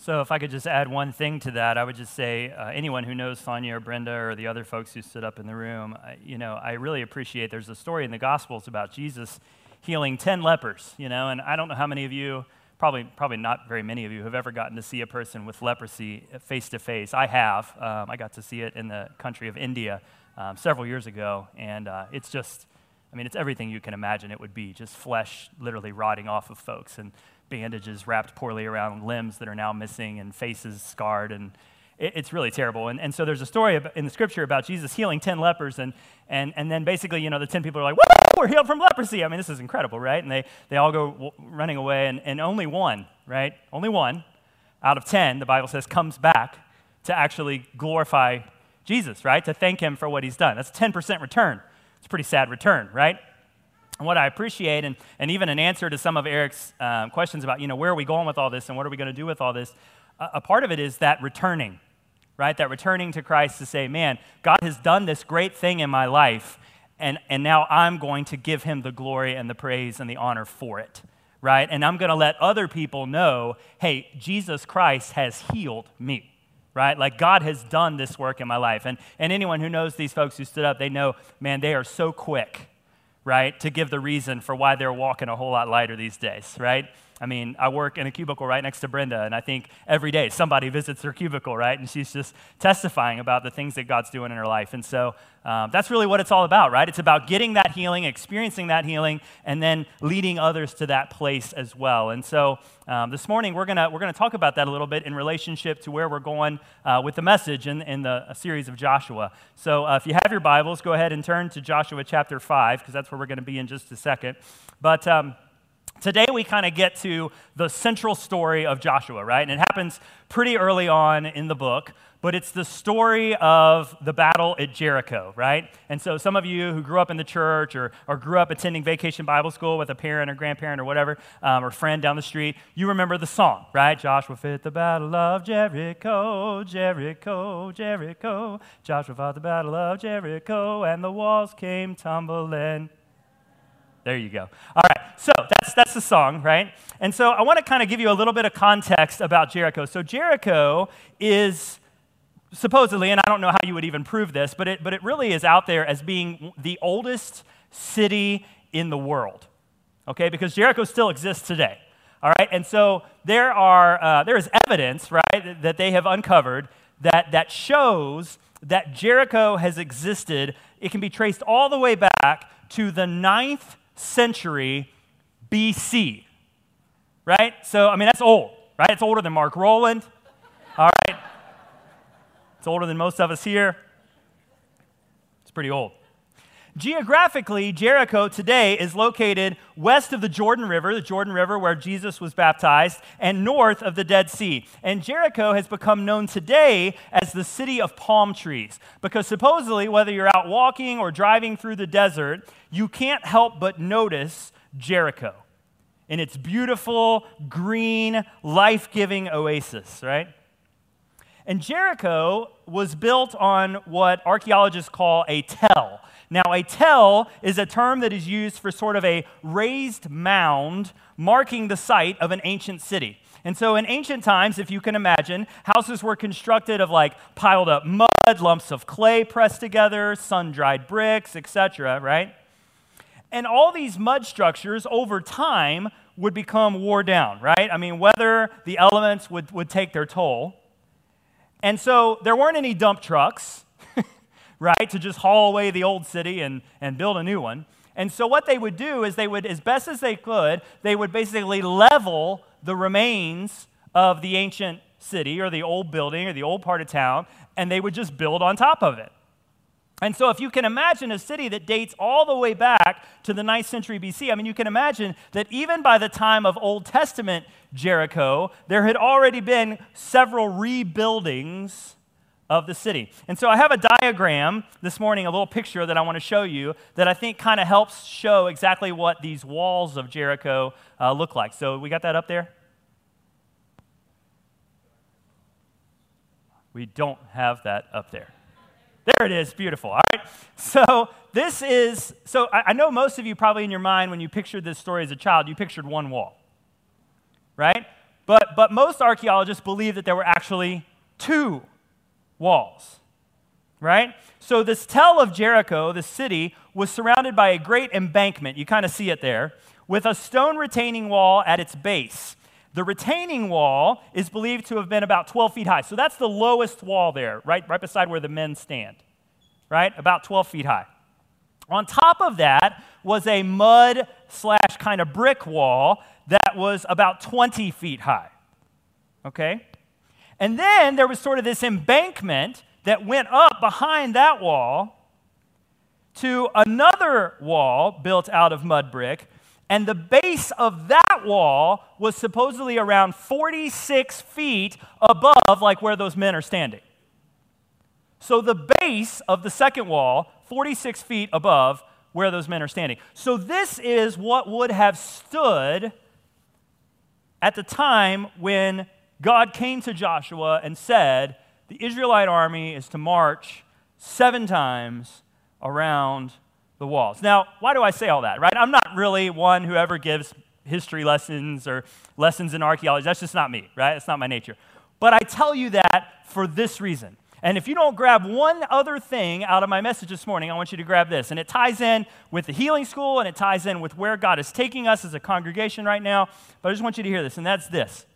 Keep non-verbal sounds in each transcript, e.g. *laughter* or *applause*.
So, if I could just add one thing to that, I would just say uh, anyone who knows Fania or Brenda or the other folks who stood up in the room, I, you know, I really appreciate there's a story in the Gospels about Jesus healing 10 lepers, you know, and I don't know how many of you, probably, probably not very many of you, have ever gotten to see a person with leprosy face to face. I have. Um, I got to see it in the country of India um, several years ago, and uh, it's just, I mean, it's everything you can imagine it would be just flesh literally rotting off of folks. And bandages wrapped poorly around limbs that are now missing and faces scarred and it, it's really terrible. And, and so there's a story in the scripture about jesus healing 10 lepers and, and, and then basically you know the 10 people are like we're healed from leprosy. I mean this is incredible right? And they, they all go w- running away and, and only one right? Only one out of 10 the bible says comes back to actually glorify jesus right? To thank him for what he's done. That's 10% return. It's a pretty sad return right and what I appreciate, and, and even an answer to some of Eric's um, questions about, you know, where are we going with all this and what are we going to do with all this, a, a part of it is that returning, right? That returning to Christ to say, man, God has done this great thing in my life, and, and now I'm going to give him the glory and the praise and the honor for it, right? And I'm going to let other people know, hey, Jesus Christ has healed me right? Like God has done this work in my life. And, and anyone who knows these folks who stood up, they know, man, they are so quick right, to give the reason for why they're walking a whole lot lighter these days, right? I mean, I work in a cubicle right next to Brenda, and I think every day somebody visits her cubicle, right? And she's just testifying about the things that God's doing in her life. And so um, that's really what it's all about, right? It's about getting that healing, experiencing that healing, and then leading others to that place as well. And so um, this morning, we're going we're gonna talk about that a little bit in relationship to where we're going uh, with the message in, in the series of Joshua. So uh, if you have your Bibles, go ahead and turn to Joshua chapter 5, because that's where we're going to be in just a second. But. Um, Today, we kind of get to the central story of Joshua, right? And it happens pretty early on in the book, but it's the story of the battle at Jericho, right? And so, some of you who grew up in the church or, or grew up attending vacation Bible school with a parent or grandparent or whatever, um, or friend down the street, you remember the song, right? Joshua fit the battle of Jericho, Jericho, Jericho. Joshua fought the battle of Jericho, and the walls came tumbling there you go. All right, so that's, that's the song, right? And so I want to kind of give you a little bit of context about Jericho. So Jericho is supposedly, and I don't know how you would even prove this, but it, but it really is out there as being the oldest city in the world, okay? Because Jericho still exists today. All right, and so there are uh, there is evidence, right, that they have uncovered that that shows that Jericho has existed. It can be traced all the way back to the ninth century BC. Right? So, I mean, that's old, right? It's older than Mark Rowland. All right? It's older than most of us here. It's pretty old. Geographically, Jericho today is located west of the Jordan River, the Jordan River where Jesus was baptized, and north of the Dead Sea. And Jericho has become known today as the city of palm trees because supposedly, whether you're out walking or driving through the desert, you can't help but notice Jericho in its beautiful, green, life giving oasis, right? And Jericho was built on what archaeologists call a tell. Now, a tell is a term that is used for sort of a raised mound marking the site of an ancient city. And so, in ancient times, if you can imagine, houses were constructed of like piled up mud, lumps of clay pressed together, sun dried bricks, etc., right? And all these mud structures over time would become wore down, right? I mean, whether the elements would, would take their toll. And so there weren't any dump trucks *laughs* right, to just haul away the old city and, and build a new one. And so, what they would do is they would, as best as they could, they would basically level the remains of the ancient city or the old building or the old part of town, and they would just build on top of it. And so, if you can imagine a city that dates all the way back to the 9th century BC, I mean, you can imagine that even by the time of Old Testament Jericho, there had already been several rebuildings of the city. And so I have a diagram this morning, a little picture that I want to show you that I think kind of helps show exactly what these walls of Jericho uh, look like. So we got that up there? We don't have that up there. There it is, beautiful. All right. So this is, so I, I know most of you probably in your mind, when you pictured this story as a child, you pictured one wall, right? But, but most archaeologists believe that there were actually two walls, right? So this tell of Jericho, the city, was surrounded by a great embankment. You kind of see it there, with a stone retaining wall at its base. The retaining wall is believed to have been about 12 feet high. So that's the lowest wall there, right, right beside where the men stand, right? About 12 feet high. On top of that was a mud slash kind of brick wall that was about 20 feet high. Okay? And then there was sort of this embankment that went up behind that wall to another wall built out of mud brick. And the base of that wall was supposedly around 46 feet above, like where those men are standing. So the base of the second wall, 46 feet above where those men are standing. So this is what would have stood at the time when God came to Joshua and said, The Israelite army is to march seven times around the walls. Now, why do I say all that, right? I'm not really one who ever gives history lessons or lessons in archaeology. That's just not me, right? It's not my nature. But I tell you that for this reason. And if you don't grab one other thing out of my message this morning, I want you to grab this. And it ties in with the healing school and it ties in with where God is taking us as a congregation right now. But I just want you to hear this, and that's this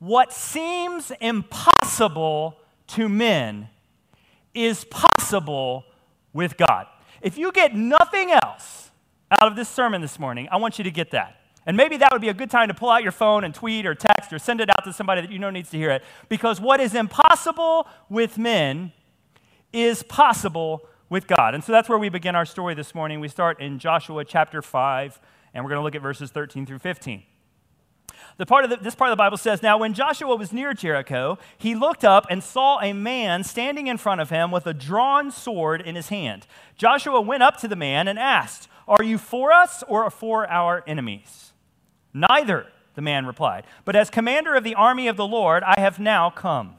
What seems impossible to men is possible with God. If you get nothing else out of this sermon this morning, I want you to get that. And maybe that would be a good time to pull out your phone and tweet or text or send it out to somebody that you know needs to hear it. Because what is impossible with men is possible with God. And so that's where we begin our story this morning. We start in Joshua chapter 5, and we're going to look at verses 13 through 15. The part of the, this part of the Bible says, Now when Joshua was near Jericho, he looked up and saw a man standing in front of him with a drawn sword in his hand. Joshua went up to the man and asked, Are you for us or for our enemies? Neither, the man replied. But as commander of the army of the Lord, I have now come.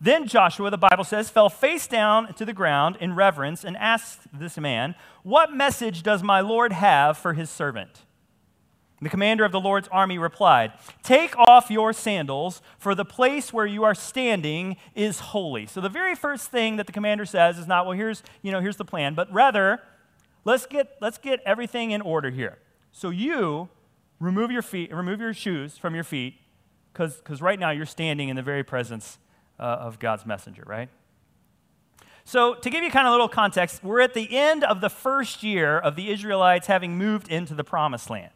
Then Joshua, the Bible says, fell face down to the ground in reverence and asked this man, What message does my Lord have for his servant? The commander of the Lord's army replied, Take off your sandals, for the place where you are standing is holy. So the very first thing that the commander says is not, well, here's, you know, here's the plan, but rather, let's get, let's get everything in order here. So you remove your feet, remove your shoes from your feet, because right now you're standing in the very presence uh, of God's messenger, right? So, to give you kind of a little context, we're at the end of the first year of the Israelites having moved into the promised land.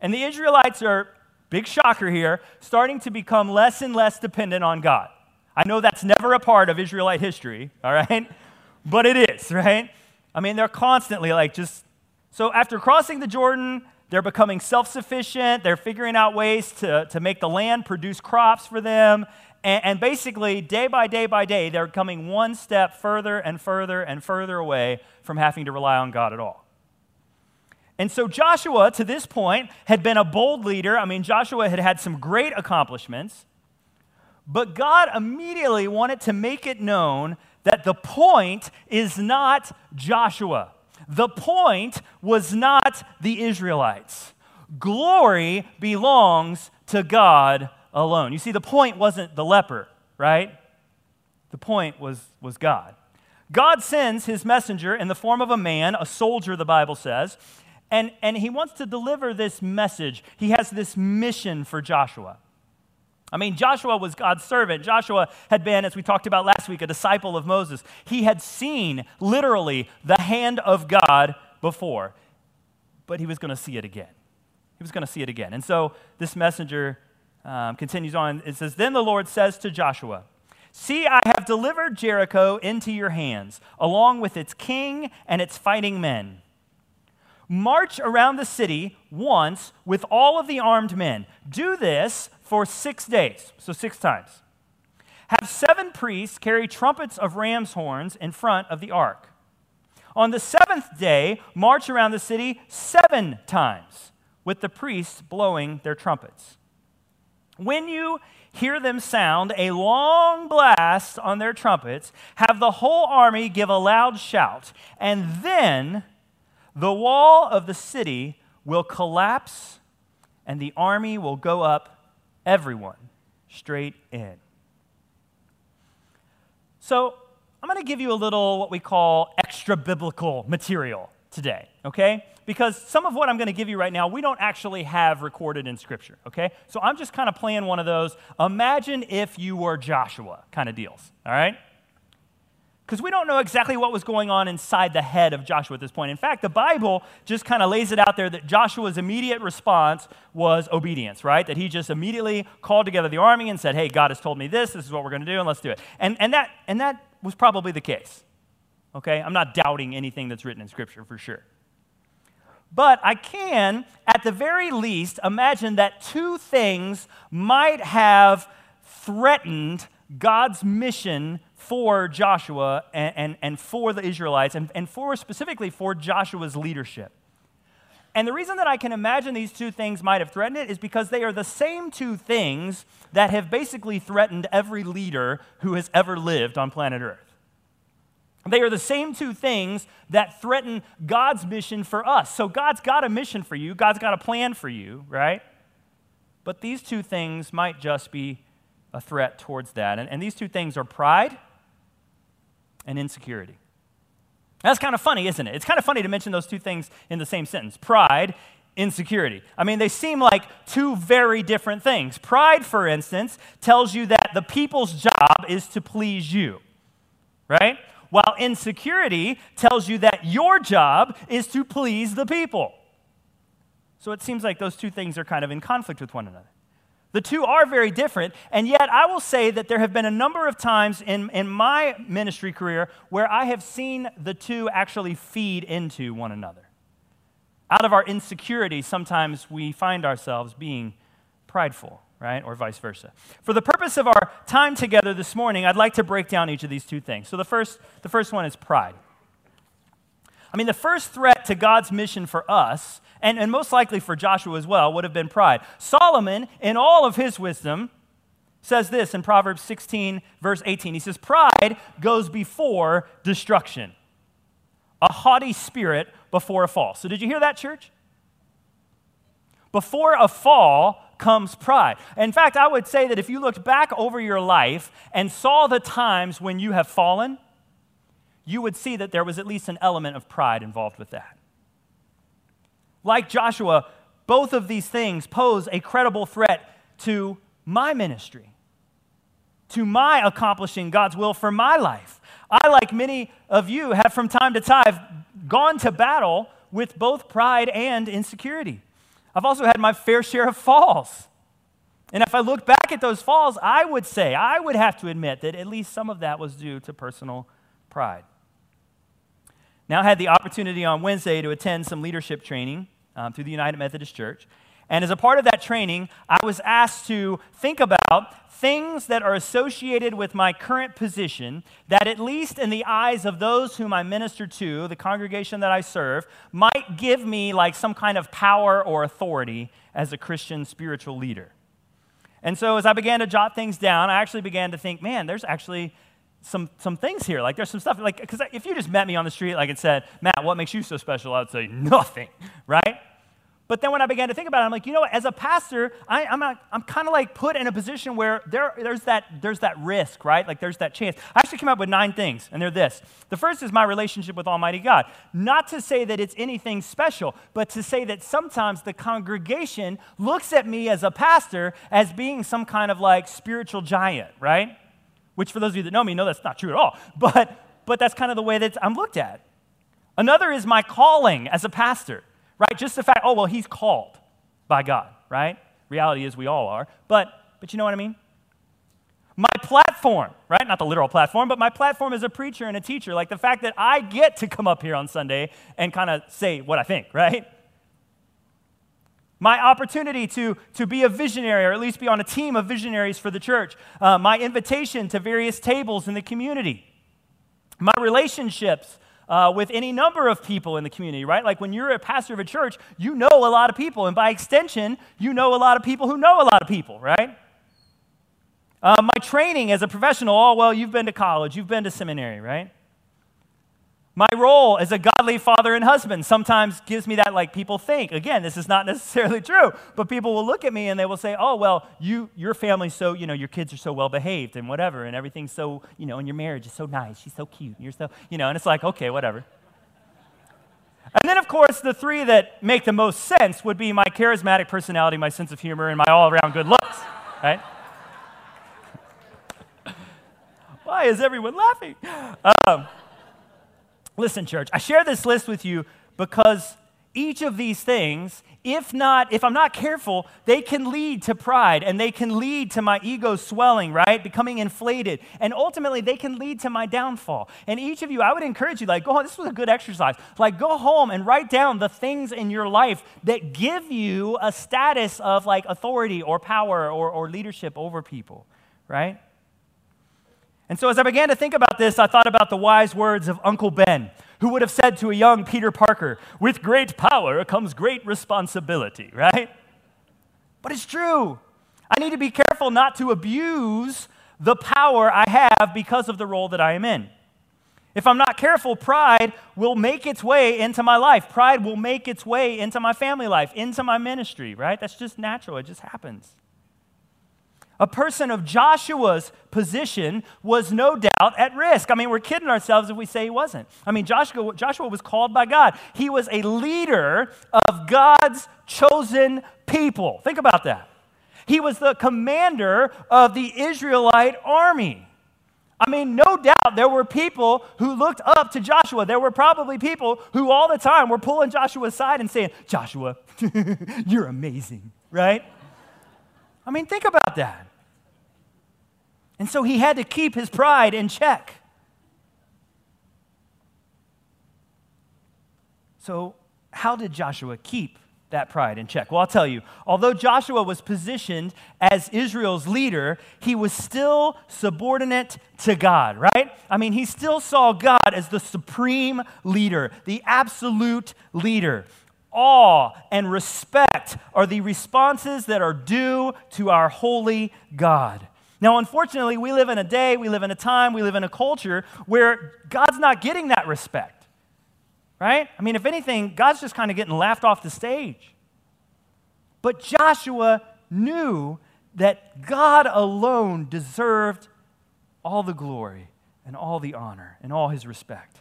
And the Israelites are, big shocker here, starting to become less and less dependent on God. I know that's never a part of Israelite history, all right? *laughs* But it is, right? I mean, they're constantly like just. So, after crossing the Jordan, they're becoming self sufficient. They're figuring out ways to, to make the land produce crops for them. And, and, basically, day by day by day, they're coming one step further and further and further away from having to rely on God at all. And so Joshua, to this point, had been a bold leader. I mean, Joshua had had some great accomplishments. But God immediately wanted to make it known that the point is not Joshua. The point was not the Israelites. Glory belongs to God alone. You see, the point wasn't the leper, right? The point was, was God. God sends his messenger in the form of a man, a soldier, the Bible says, and, and he wants to deliver this message. He has this mission for Joshua. I mean, Joshua was God's servant. Joshua had been, as we talked about last week, a disciple of Moses. He had seen literally the hand of God before, but he was going to see it again. He was going to see it again. And so this messenger um, continues on. It says, Then the Lord says to Joshua, See, I have delivered Jericho into your hands, along with its king and its fighting men. March around the city once with all of the armed men. Do this for six days, so six times. Have seven priests carry trumpets of ram's horns in front of the ark. On the seventh day, march around the city seven times with the priests blowing their trumpets. When you hear them sound a long blast on their trumpets, have the whole army give a loud shout, and then the wall of the city will collapse and the army will go up everyone straight in. So, I'm going to give you a little what we call extra biblical material today, okay? Because some of what I'm going to give you right now, we don't actually have recorded in Scripture, okay? So I'm just kind of playing one of those imagine if you were Joshua kind of deals, all right? Because we don't know exactly what was going on inside the head of Joshua at this point. In fact, the Bible just kind of lays it out there that Joshua's immediate response was obedience, right? That he just immediately called together the army and said, Hey, God has told me this, this is what we're going to do, and let's do it. And, and, that, and that was probably the case. Okay? I'm not doubting anything that's written in Scripture for sure. But I can, at the very least, imagine that two things might have threatened God's mission for Joshua and, and, and for the Israelites, and, and for specifically for Joshua's leadership. And the reason that I can imagine these two things might have threatened it is because they are the same two things that have basically threatened every leader who has ever lived on planet Earth. They are the same two things that threaten God's mission for us. So God's got a mission for you, God's got a plan for you, right? But these two things might just be a threat towards that. And, and these two things are pride and insecurity. That's kind of funny, isn't it? It's kind of funny to mention those two things in the same sentence pride, insecurity. I mean, they seem like two very different things. Pride, for instance, tells you that the people's job is to please you, right? While insecurity tells you that your job is to please the people. So it seems like those two things are kind of in conflict with one another. The two are very different, and yet I will say that there have been a number of times in, in my ministry career where I have seen the two actually feed into one another. Out of our insecurity, sometimes we find ourselves being prideful, right? Or vice versa. For the purpose of our time together this morning, I'd like to break down each of these two things. So the first, the first one is pride. I mean, the first threat to God's mission for us, and, and most likely for Joshua as well, would have been pride. Solomon, in all of his wisdom, says this in Proverbs 16, verse 18. He says, Pride goes before destruction, a haughty spirit before a fall. So, did you hear that, church? Before a fall comes pride. In fact, I would say that if you looked back over your life and saw the times when you have fallen, you would see that there was at least an element of pride involved with that. Like Joshua, both of these things pose a credible threat to my ministry, to my accomplishing God's will for my life. I, like many of you, have from time to time gone to battle with both pride and insecurity. I've also had my fair share of falls. And if I look back at those falls, I would say, I would have to admit that at least some of that was due to personal pride. Now, I had the opportunity on Wednesday to attend some leadership training um, through the United Methodist Church. And as a part of that training, I was asked to think about things that are associated with my current position that, at least in the eyes of those whom I minister to, the congregation that I serve, might give me like some kind of power or authority as a Christian spiritual leader. And so, as I began to jot things down, I actually began to think, man, there's actually some, some things here. Like there's some stuff, like, because if you just met me on the street, like it said, Matt, what makes you so special? I would say, nothing, *laughs* right? But then when I began to think about it, I'm like, you know what? As a pastor, I, am I'm, I'm kind of like put in a position where there, there's, that, there's that risk, right? Like there's that chance. I actually came up with nine things, and they're this. The first is my relationship with Almighty God. Not to say that it's anything special, but to say that sometimes the congregation looks at me as a pastor as being some kind of like spiritual giant, right? Which for those of you that know me know that's not true at all, but, but that's kind of the way that I'm looked at. Another is my calling as a pastor, right? Just the fact, oh, well, he's called by God, right? Reality is we all are, but, but you know what I mean? My platform, right? Not the literal platform, but my platform as a preacher and a teacher, like the fact that I get to come up here on Sunday and kind of say what I think, right? My opportunity to, to be a visionary, or at least be on a team of visionaries for the church, uh, my invitation to various tables in the community, my relationships uh, with any number of people in the community, right? Like when you're a pastor of a church, you know a lot of people, and by extension, you know a lot of people who know a lot of people, right? Uh, my training as a professional, oh, well, you've been to college, you've been to seminary, right? My role as a godly father and husband sometimes gives me that, like people think. Again, this is not *laughs* necessarily true, but people will look at me and they will say, "Oh, well, you, your family's so, you know, your kids are so well behaved and whatever, and everything's so, you know, and your marriage is so nice. She's so cute. And you're so, you know." And it's like, okay, whatever. And then, of course, the three that make the most sense would be my charismatic personality, my sense of humor, and my all-around good looks, right? *laughs* Why is everyone laughing? Um, Listen, church, I share this list with you because each of these things, if not, if I'm not careful, they can lead to pride and they can lead to my ego swelling, right? Becoming inflated. And ultimately, they can lead to my downfall. And each of you, I would encourage you, like, go home. This was a good exercise. Like, go home and write down the things in your life that give you a status of like authority or power or, or leadership over people, right? And so, as I began to think about this, I thought about the wise words of Uncle Ben, who would have said to a young Peter Parker, With great power comes great responsibility, *laughs* right? But it's true. I need to be careful not to abuse the power I have because of the role that I am in. If I'm not careful, pride will make its way into my life. Pride will make its way into my family life, into my ministry, right? That's just natural, it just happens. A person of Joshua's position was no doubt at risk. I mean, we're kidding ourselves if we say he wasn't. I mean, Joshua, Joshua was called by God, he was a leader of God's chosen people. Think about that. He was the commander of the Israelite army. I mean, no doubt there were people who looked up to Joshua. There were probably people who all the time were pulling Joshua aside and saying, Joshua, *laughs* you're amazing, right? I mean, think about that. And so he had to keep his pride in check. So, how did Joshua keep that pride in check? Well, I'll tell you. Although Joshua was positioned as Israel's leader, he was still subordinate to God, right? I mean, he still saw God as the supreme leader, the absolute leader awe and respect are the responses that are due to our holy God. Now, unfortunately, we live in a day, we live in a time, we live in a culture where God's not getting that respect, right? I mean, if anything, God's just kind of getting laughed off the stage. But Joshua knew that God alone deserved all the glory and all the honor and all his respect.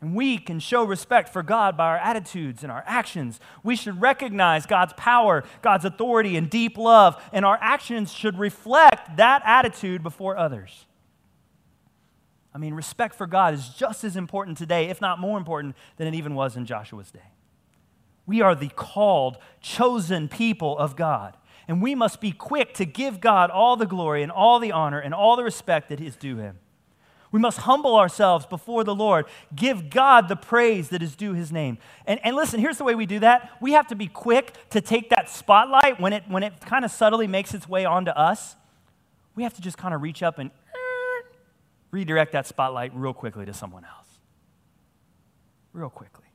And we can show respect for God by our attitudes and our actions. We should recognize God's power, God's authority, and deep love, and our actions should reflect that attitude before others. I mean, respect for God is just as important today, if not more important, than it even was in Joshua's day. We are the called, chosen people of God, and we must be quick to give God all the glory and all the honor and all the respect that is due him. We must humble ourselves before the Lord, give God the praise that is due his name. And, and listen, here's the way we do that. We have to be quick to take that spotlight when it, when it kind of subtly makes its way onto us. We have to just kind of reach up and uh, redirect that spotlight real quickly to someone else. Real quickly.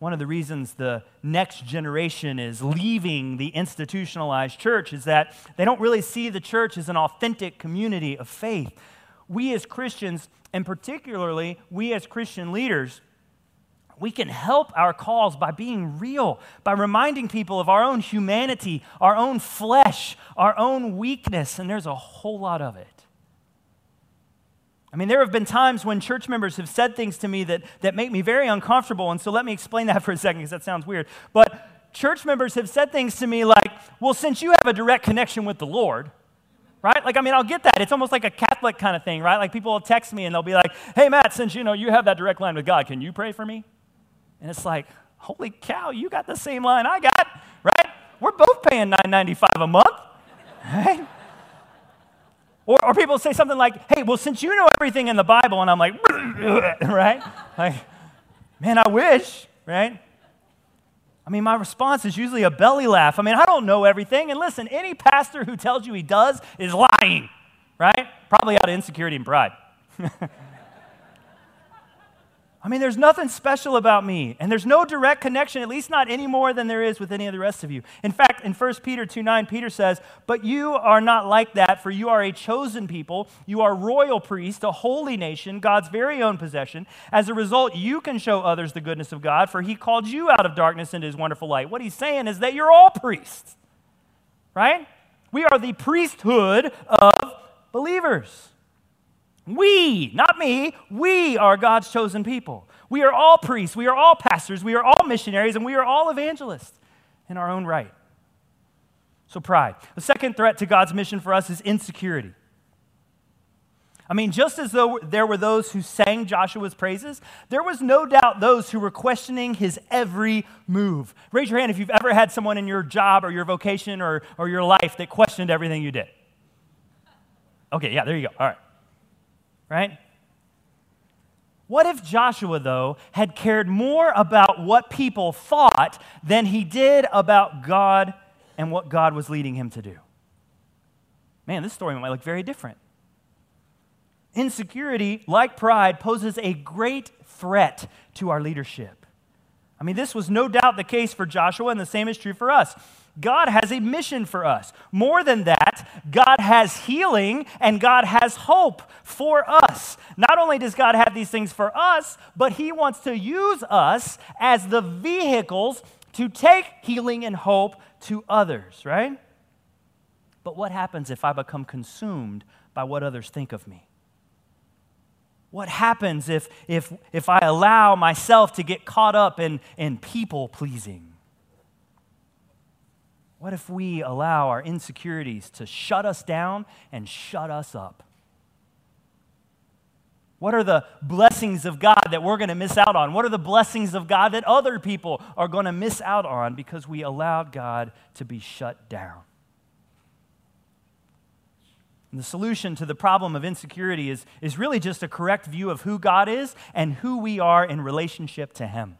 One of the reasons the next generation is leaving the institutionalized church is that they don't really see the church as an authentic community of faith. We as Christians, and particularly we as Christian leaders, we can help our cause by being real, by reminding people of our own humanity, our own flesh, our own weakness, and there's a whole lot of it. I mean, there have been times when church members have said things to me that, that make me very uncomfortable. And so let me explain that *laughs* for a second because that sounds weird. But church members have said things to me like, well, since you have a direct connection with the Lord, right? Like, I mean, I'll get that. It's almost like a Catholic kind of thing, right? Like people will text me and they'll be like, hey, Matt, since you know you have that direct line with God, can you pray for me? And it's like, holy cow, you got the same line I got, right? We're both paying $9.95 a month, *laughs* right? Or, or people say something like, hey, well, since you know everything in the Bible, and I'm like, *laughs* right? Like, man, I wish, right? I mean, my response is usually a belly laugh. I mean, I don't know everything. And listen, any pastor who tells you he does is lying, right? Probably out of insecurity and pride. *laughs* I mean, there's nothing special about me, and there's no direct connection, at least not any more than there is with any of the rest of you. In fact, in 1 Peter 2 9, Peter says, But you are not like that, for you are a chosen people. You are royal priests, a holy nation, God's very own possession. As a result, you can show others the goodness of God, for he called you out of darkness into his wonderful light. What he's saying is that you're all priests, right? We are the priesthood of believers. We, not me, we are God's chosen people. We are all priests, we are all pastors, we are all missionaries, and we are all evangelists in our own right. So, pride. The second threat to God's mission for us is insecurity. I mean, just as though there were those who sang Joshua's praises, there was no doubt those who were questioning his every move. Raise your hand if you've ever had someone in your job or your vocation or, or your life that questioned everything you did. Okay, yeah, there you go. All right right? What if Joshua, though, had cared more about what people thought than he did about God and what God was leading him to do? Man, this story might look very different. Insecurity, like pride, poses a great threat to our leadership. I mean, this was no doubt the case for Joshua, and the same is true for us. God has a mission for us. More than that, God has healing and God has hope for us. Not only does God have these things for us, but He wants to use us as the vehicles to take healing and hope to others, right? But what happens if I become consumed by what others think of me? What happens if, if, if I allow myself to get caught up in, in people pleasing? What if we allow our insecurities to shut us down and shut us up? What are the blessings of God that we're going to miss out on? What are the blessings of God that other people are going to miss out on because we allowed God to be shut down? And the solution to the problem of insecurity is, is really just a correct view of who God is and who we are in relationship to Him.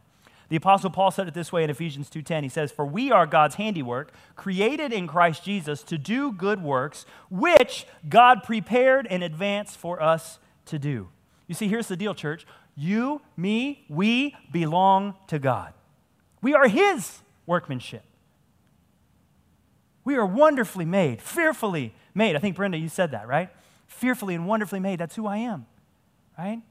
The apostle Paul said it this way in Ephesians 2:10. He says, "For we are God's handiwork, created in Christ Jesus to do good works, which God prepared in advance for us to do." You see, here's the deal, church. You, me, we belong to God. We are his workmanship. We are wonderfully made, fearfully made. I think Brenda you said that, right? Fearfully and wonderfully made. That's who I am. Right?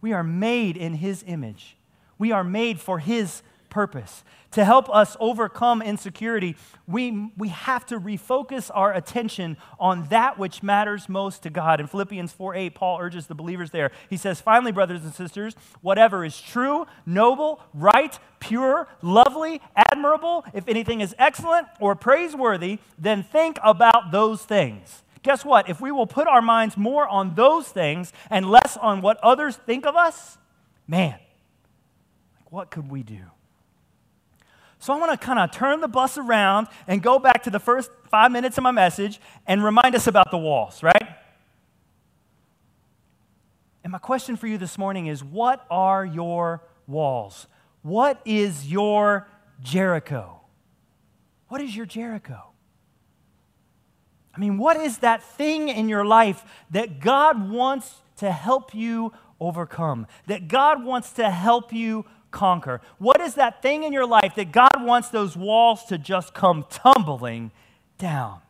We are made in his image. We are made for His purpose. To help us overcome insecurity, we, we have to refocus our attention on that which matters most to God. In Philippians 4 8, Paul urges the believers there. He says, Finally, brothers and sisters, whatever is true, noble, right, pure, lovely, admirable, if anything is excellent or praiseworthy, then think about those things. Guess what? If we will put our minds more on those things and less on what others think of us, man, what could we do? So I want to kind of turn the bus around and go back to the first five minutes of my message and remind us about the walls, right? And my question for you this morning is what are your walls? What is your Jericho? What is your Jericho? I mean, what is that thing in your life that God wants to help you overcome? That God wants to help you conquer? What is that thing in your life that God wants those walls to just come tumbling down?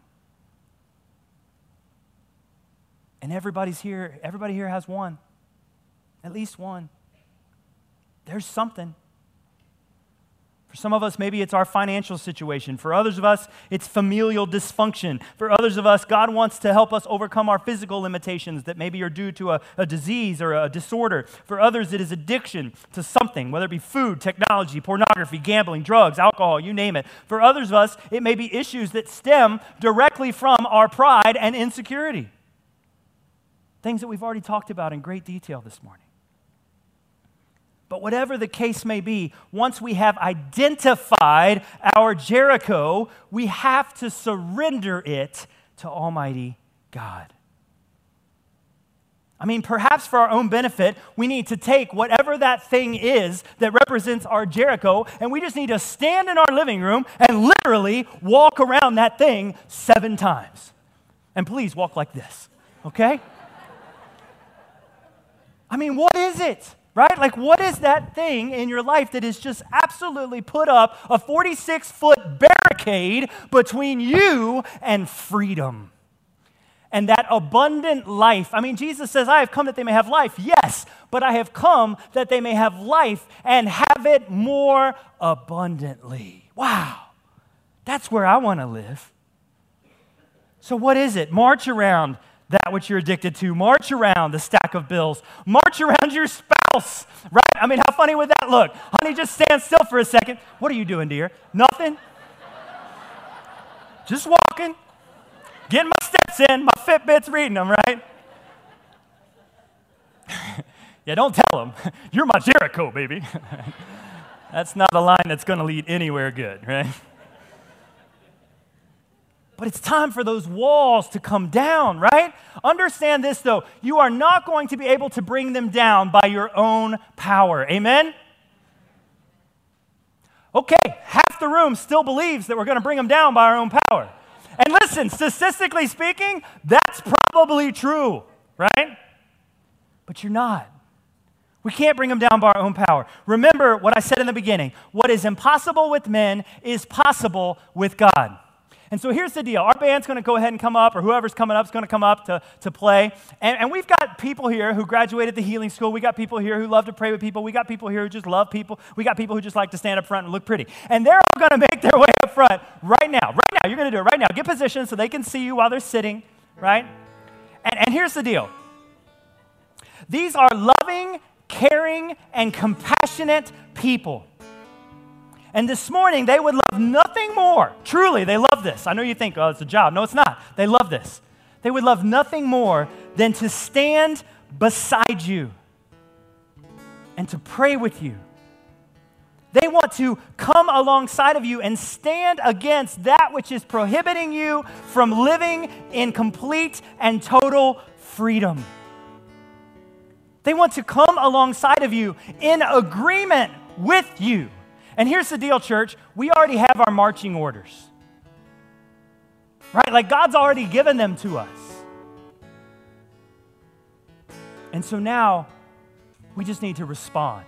And everybody's here, everybody here has one. At least one. There's something. For some of us, maybe it's our financial situation. For others of us, it's familial dysfunction. For others of us, God wants to help us overcome our physical limitations that maybe are due to a, a, disease or a disorder. For others, it is addiction to something, whether it be food, technology, pornography, gambling, drugs, alcohol, you name it. For others of us, it may be issues that stem directly from our pride and insecurity. Things that we've already talked about in great detail this morning. But whatever the case may be, once we have identified our Jericho, we have to surrender it to Almighty God. I mean, perhaps for our own benefit, we need to take whatever that thing is that represents our Jericho, and we just need to stand in our living room and literally walk around that thing seven times. And please walk like this, okay? I mean, what is it? Right? Like, what is that thing in your life that has just absolutely put up a 46 foot barricade between you and freedom? And that abundant life. I mean, Jesus says, I have come that they may have life. Yes, but I have come that they may have life and have it more abundantly. Wow, that's where I want to live. So, what is it? March around that which you're addicted to. March around the stack of bills. March around your spouse, right? I mean, how funny would that look? Honey, just stand still for a second. What are you doing, dear? Nothing? just walking, getting my steps in. My Fitbit's reading them, right? *laughs* yeah, don't tell them. *laughs* You're my Jericho, baby. *laughs* that's not a line that's going to lead anywhere good, right? But it's time for those walls to come down, right? Understand this though, you are not going to be able to bring them down by your own power. Amen? Okay, half the room still believes that we're going to bring them down by our own power. And listen, statistically speaking, that's probably true, right? But you're not. We can't bring them down by our own power. Remember what I said in the beginning what is impossible with men is possible with God. And so here's the deal. Our band's going to go ahead and come up, or whoever's coming up is going to come up to, to play. And, and we've got people here who graduated the healing school. We got people here who love to pray with people. We got people here who just love people. We got people who just like to stand up front and look pretty. And they're all going to make their way up front right now. Right now. You're going to do it right now. Get position so they can see you while they're sitting, right? And, and here's the deal. These are loving, caring, and compassionate people. And this morning, they would love nothing more. Truly, they love this. I know you think, oh, it's a job. No, it's not. They love this. They would love nothing more than to stand beside you and to pray with you. They want to come alongside of you and stand against that which is prohibiting you from living in complete and total freedom. They want to come alongside of you in agreement with you and here's the deal, church we already have our marching orders, right? Like God's already given them to us. And so now we just need to respond.